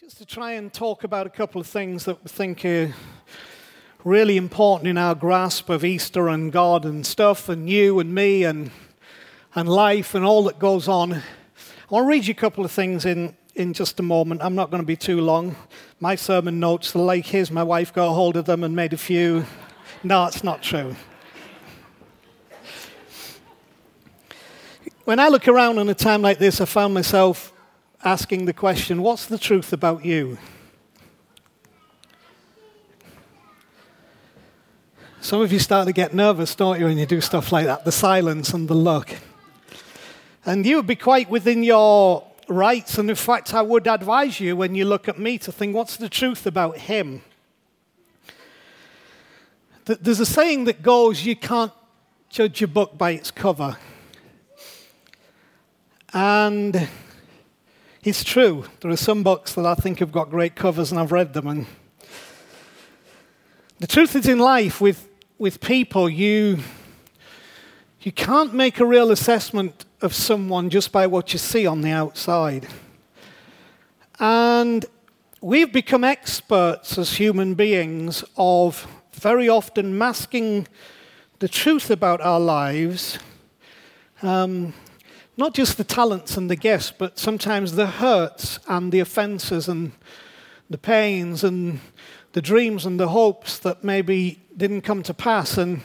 Just to try and talk about a couple of things that we think are really important in our grasp of Easter and God and stuff, and you and me and, and life and all that goes on. I want to read you a couple of things in, in just a moment. I'm not going to be too long. My sermon notes are like his. My wife got hold of them and made a few. No, it's not true. When I look around on a time like this, I found myself asking the question what's the truth about you? Some of you start to get nervous, don't you, when you do stuff like that? The silence and the look. And you would be quite within your rights. And in fact, I would advise you when you look at me to think, what's the truth about him? There's a saying that goes, you can't judge a book by its cover. And it's true. There are some books that I think have got great covers, and I've read them. And the truth is, in life, with, with people, you, you can't make a real assessment of someone just by what you see on the outside. And we've become experts as human beings of very often masking the truth about our lives um, not just the talents and the gifts, but sometimes the hurts and the offenses and the pains and the dreams and the hopes that maybe didn't come to pass. And,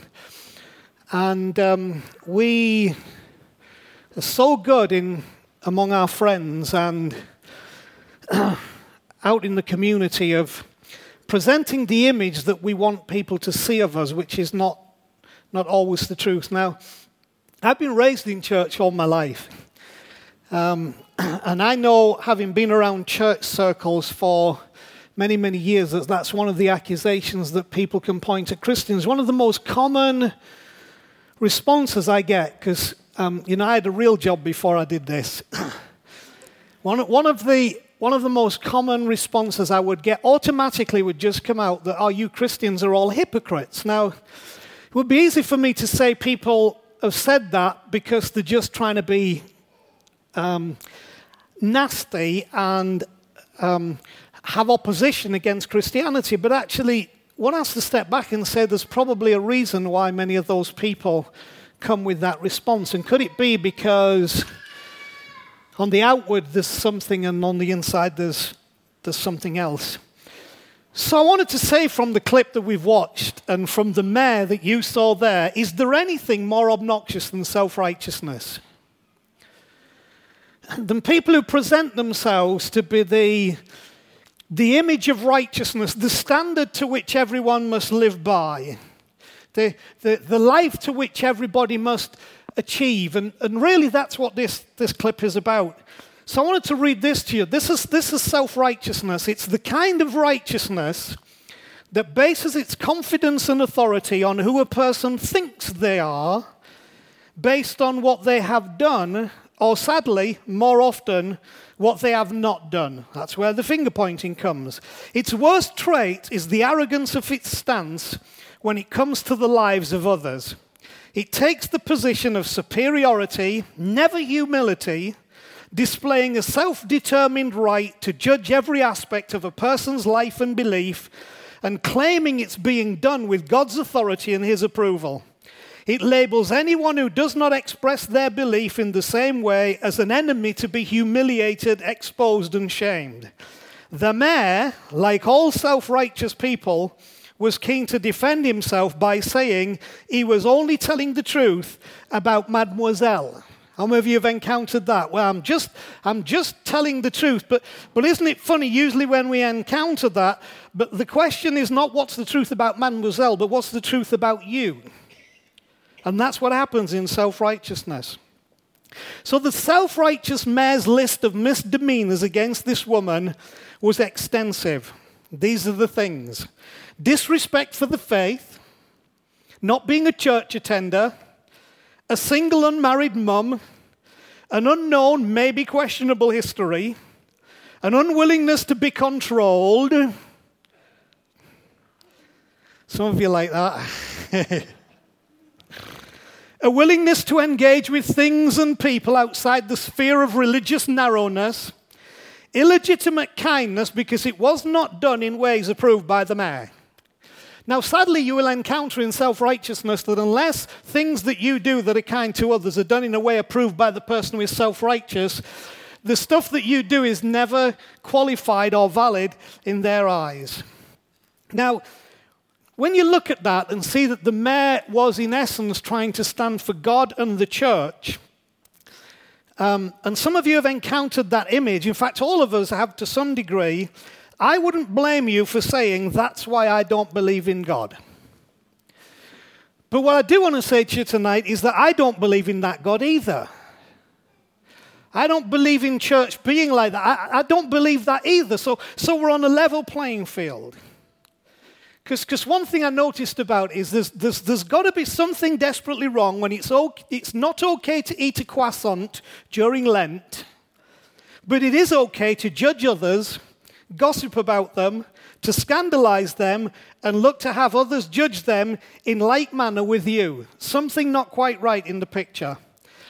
and um, we are so good in, among our friends and out in the community of presenting the image that we want people to see of us, which is not, not always the truth. Now, I've been raised in church all my life. Um, and I know, having been around church circles for many, many years, that that's one of the accusations that people can point at Christians. One of the most common responses I get, because, um, you know, I had a real job before I did this. one, one, of the, one of the most common responses I would get automatically would just come out that, oh, you Christians are all hypocrites. Now, it would be easy for me to say people have said that because they're just trying to be um, nasty and um, have opposition against Christianity. But actually, one has to step back and say there's probably a reason why many of those people come with that response. And could it be because on the outward there's something and on the inside there's, there's something else? So I wanted to say from the clip that we've watched and from the mayor that you saw there, is there anything more obnoxious than self righteousness? Than people who present themselves to be the, the image of righteousness, the standard to which everyone must live by, the, the, the life to which everybody must achieve. And, and really, that's what this, this clip is about. So I wanted to read this to you. This is, this is self righteousness. It's the kind of righteousness that bases its confidence and authority on who a person thinks they are, based on what they have done, or sadly, more often, what they have not done. That's where the finger pointing comes. Its worst trait is the arrogance of its stance when it comes to the lives of others. It takes the position of superiority, never humility displaying a self determined right to judge every aspect of a person's life and belief, and claiming it's being done with God's authority and His approval. It labels anyone who does not express their belief in the same way as an enemy to be humiliated, exposed, and shamed. The mayor, like all self righteous people, was keen to defend himself by saying he was only telling the truth about Mademoiselle. How many of you have encountered that? Well, I'm just, I'm just telling the truth. But, but isn't it funny, usually when we encounter that, but the question is not what's the truth about Mademoiselle, but what's the truth about you? And that's what happens in self righteousness. So the self righteous mayor's list of misdemeanors against this woman was extensive. These are the things disrespect for the faith, not being a church attender, a single unmarried mum, an unknown, maybe questionable history, an unwillingness to be controlled. Some of you like that. a willingness to engage with things and people outside the sphere of religious narrowness, illegitimate kindness because it was not done in ways approved by the mayor. Now, sadly, you will encounter in self righteousness that unless things that you do that are kind to others are done in a way approved by the person who is self righteous, the stuff that you do is never qualified or valid in their eyes. Now, when you look at that and see that the mayor was, in essence, trying to stand for God and the church, um, and some of you have encountered that image, in fact, all of us have to some degree, I wouldn't blame you for saying, That's why I don't believe in God. But what I do want to say to you tonight is that I don't believe in that God either. I don't believe in church being like that. I, I don't believe that either. So, so we're on a level playing field. Because one thing I noticed about is there's, there's, there's got to be something desperately wrong when it's, okay, it's not okay to eat a croissant during Lent, but it is okay to judge others, gossip about them, to scandalize them, and look to have others judge them in like manner with you. Something not quite right in the picture.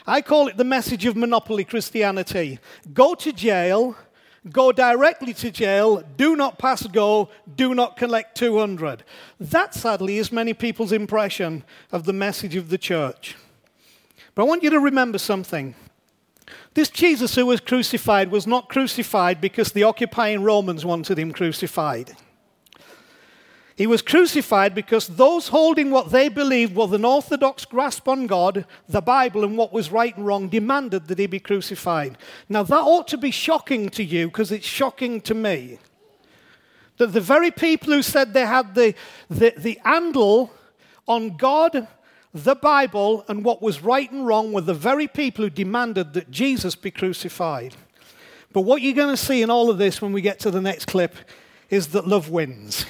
I call it the message of monopoly Christianity. Go to jail go directly to jail, do not pass go, do not collect 200. That, sadly, is many people's impression of the message of the church. But I want you to remember something. This Jesus who was crucified was not crucified because the occupying Romans wanted him crucified. He was crucified because those holding what they believed was an orthodox grasp on God, the Bible, and what was right and wrong demanded that he be crucified. Now, that ought to be shocking to you because it's shocking to me. That the very people who said they had the, the, the handle on God, the Bible, and what was right and wrong were the very people who demanded that Jesus be crucified. But what you're going to see in all of this when we get to the next clip is that love wins.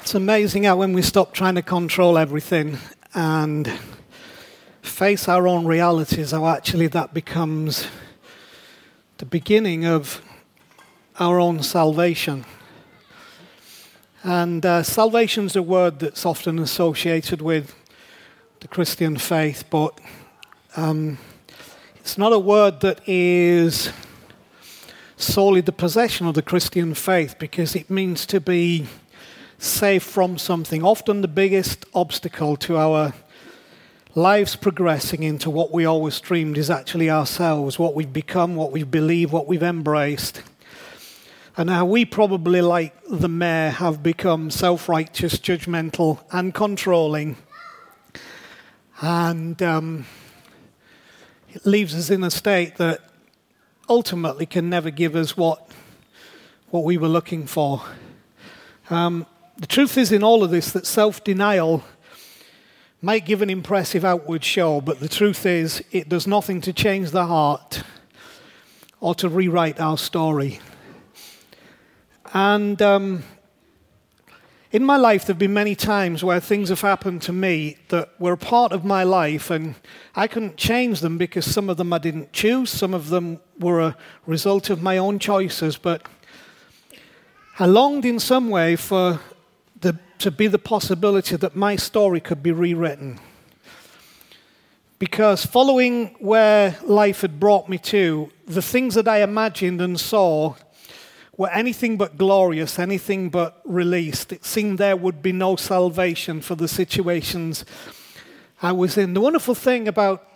It's amazing how when we stop trying to control everything and face our own realities, how actually that becomes the beginning of our own salvation. And uh, salvation is a word that's often associated with the Christian faith, but um, it's not a word that is solely the possession of the Christian faith because it means to be safe from something. Often the biggest obstacle to our lives progressing into what we always dreamed is actually ourselves, what we've become, what we believe, what we've embraced. And how we probably, like the mayor, have become self righteous, judgmental, and controlling. And um, it leaves us in a state that ultimately can never give us what, what we were looking for. Um, the truth is, in all of this, that self denial might give an impressive outward show, but the truth is, it does nothing to change the heart or to rewrite our story. And um, in my life, there have been many times where things have happened to me that were a part of my life, and I couldn't change them because some of them I didn't choose, some of them were a result of my own choices. But I longed in some way for the, to be the possibility that my story could be rewritten. Because following where life had brought me to, the things that I imagined and saw were anything but glorious, anything but released. It seemed there would be no salvation for the situations I was in. The wonderful thing about,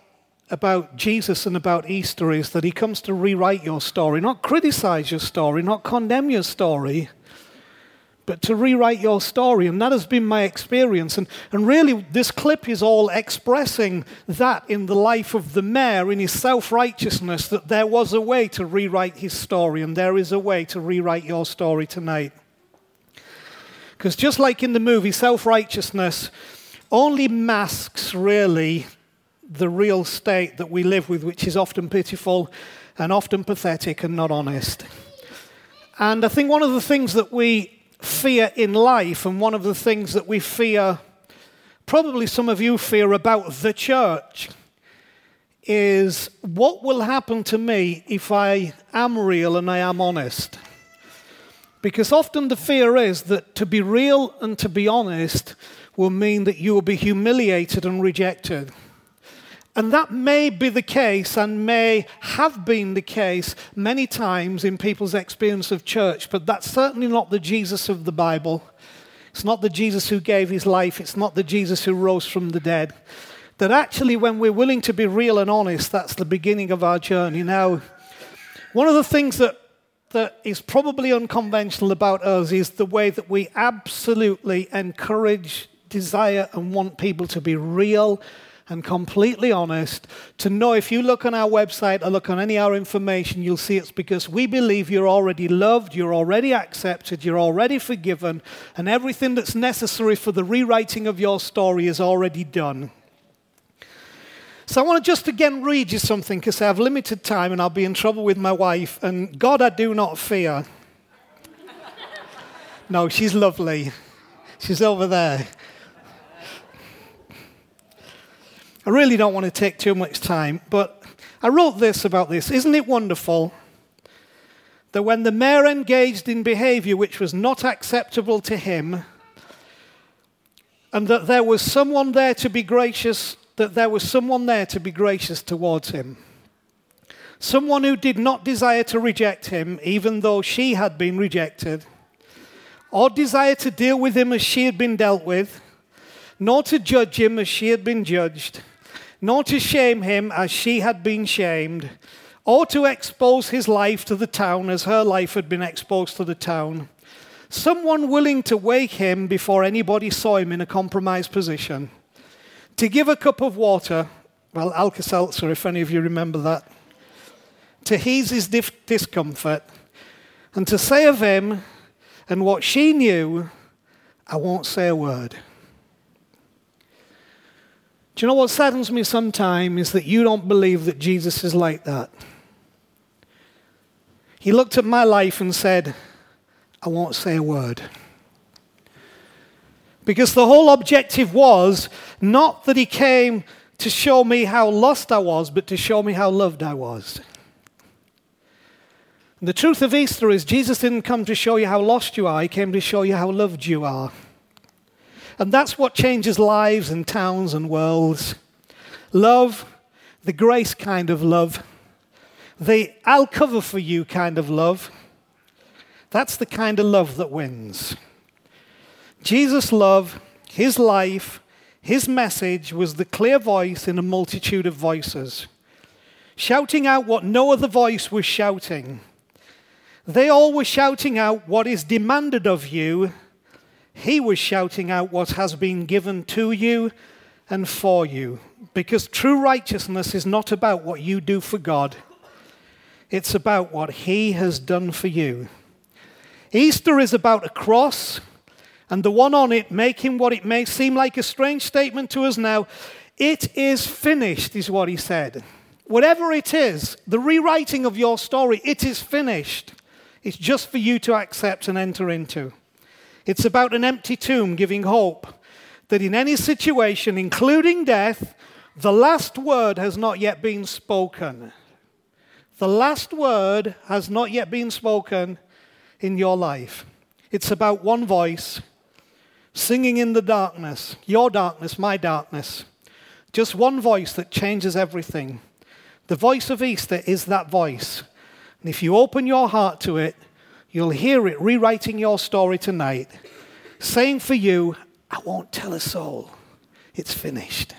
about Jesus and about Easter is that he comes to rewrite your story, not criticize your story, not condemn your story, but to rewrite your story. And that has been my experience. And, and really, this clip is all expressing that in the life of the mayor, in his self righteousness, that there was a way to rewrite his story, and there is a way to rewrite your story tonight. Because just like in the movie, self righteousness only masks really the real state that we live with, which is often pitiful and often pathetic and not honest. And I think one of the things that we fear in life, and one of the things that we fear, probably some of you fear about the church, is what will happen to me if I am real and I am honest? Because often the fear is that to be real and to be honest will mean that you will be humiliated and rejected. And that may be the case and may have been the case many times in people's experience of church, but that's certainly not the Jesus of the Bible. It's not the Jesus who gave his life, it's not the Jesus who rose from the dead. That actually, when we're willing to be real and honest, that's the beginning of our journey. Now, one of the things that, that is probably unconventional about us is the way that we absolutely encourage, desire, and want people to be real and completely honest to know if you look on our website or look on any of our information, you'll see it's because we believe you're already loved, you're already accepted, you're already forgiven, and everything that's necessary for the rewriting of your story is already done. So I want to just again read you something because I have limited time and I'll be in trouble with my wife. And God, I do not fear. no, she's lovely. She's over there. I really don't want to take too much time, but I wrote this about this. Isn't it wonderful that when the mayor engaged in behavior which was not acceptable to him, and that there was someone there to be gracious, that there was someone there to be gracious towards him? Someone who did not desire to reject him, even though she had been rejected, or desire to deal with him as she had been dealt with, nor to judge him as she had been judged nor to shame him as she had been shamed, or to expose his life to the town as her life had been exposed to the town. Someone willing to wake him before anybody saw him in a compromised position. To give a cup of water, well, Alka Seltzer, if any of you remember that, to ease his dif- discomfort, and to say of him and what she knew, I won't say a word. Do you know what saddens me sometimes is that you don't believe that Jesus is like that. He looked at my life and said, I won't say a word. Because the whole objective was not that he came to show me how lost I was, but to show me how loved I was. And the truth of Easter is, Jesus didn't come to show you how lost you are, he came to show you how loved you are. And that's what changes lives and towns and worlds. Love, the grace kind of love, the I'll cover for you kind of love. That's the kind of love that wins. Jesus' love, his life, his message was the clear voice in a multitude of voices, shouting out what no other voice was shouting. They all were shouting out what is demanded of you he was shouting out what has been given to you and for you. Because true righteousness is not about what you do for God, it's about what He has done for you. Easter is about a cross, and the one on it making what it may seem like a strange statement to us now. It is finished, is what He said. Whatever it is, the rewriting of your story, it is finished. It's just for you to accept and enter into. It's about an empty tomb giving hope that in any situation, including death, the last word has not yet been spoken. The last word has not yet been spoken in your life. It's about one voice singing in the darkness, your darkness, my darkness. Just one voice that changes everything. The voice of Easter is that voice. And if you open your heart to it, You'll hear it rewriting your story tonight, saying for you, I won't tell a soul. It's finished.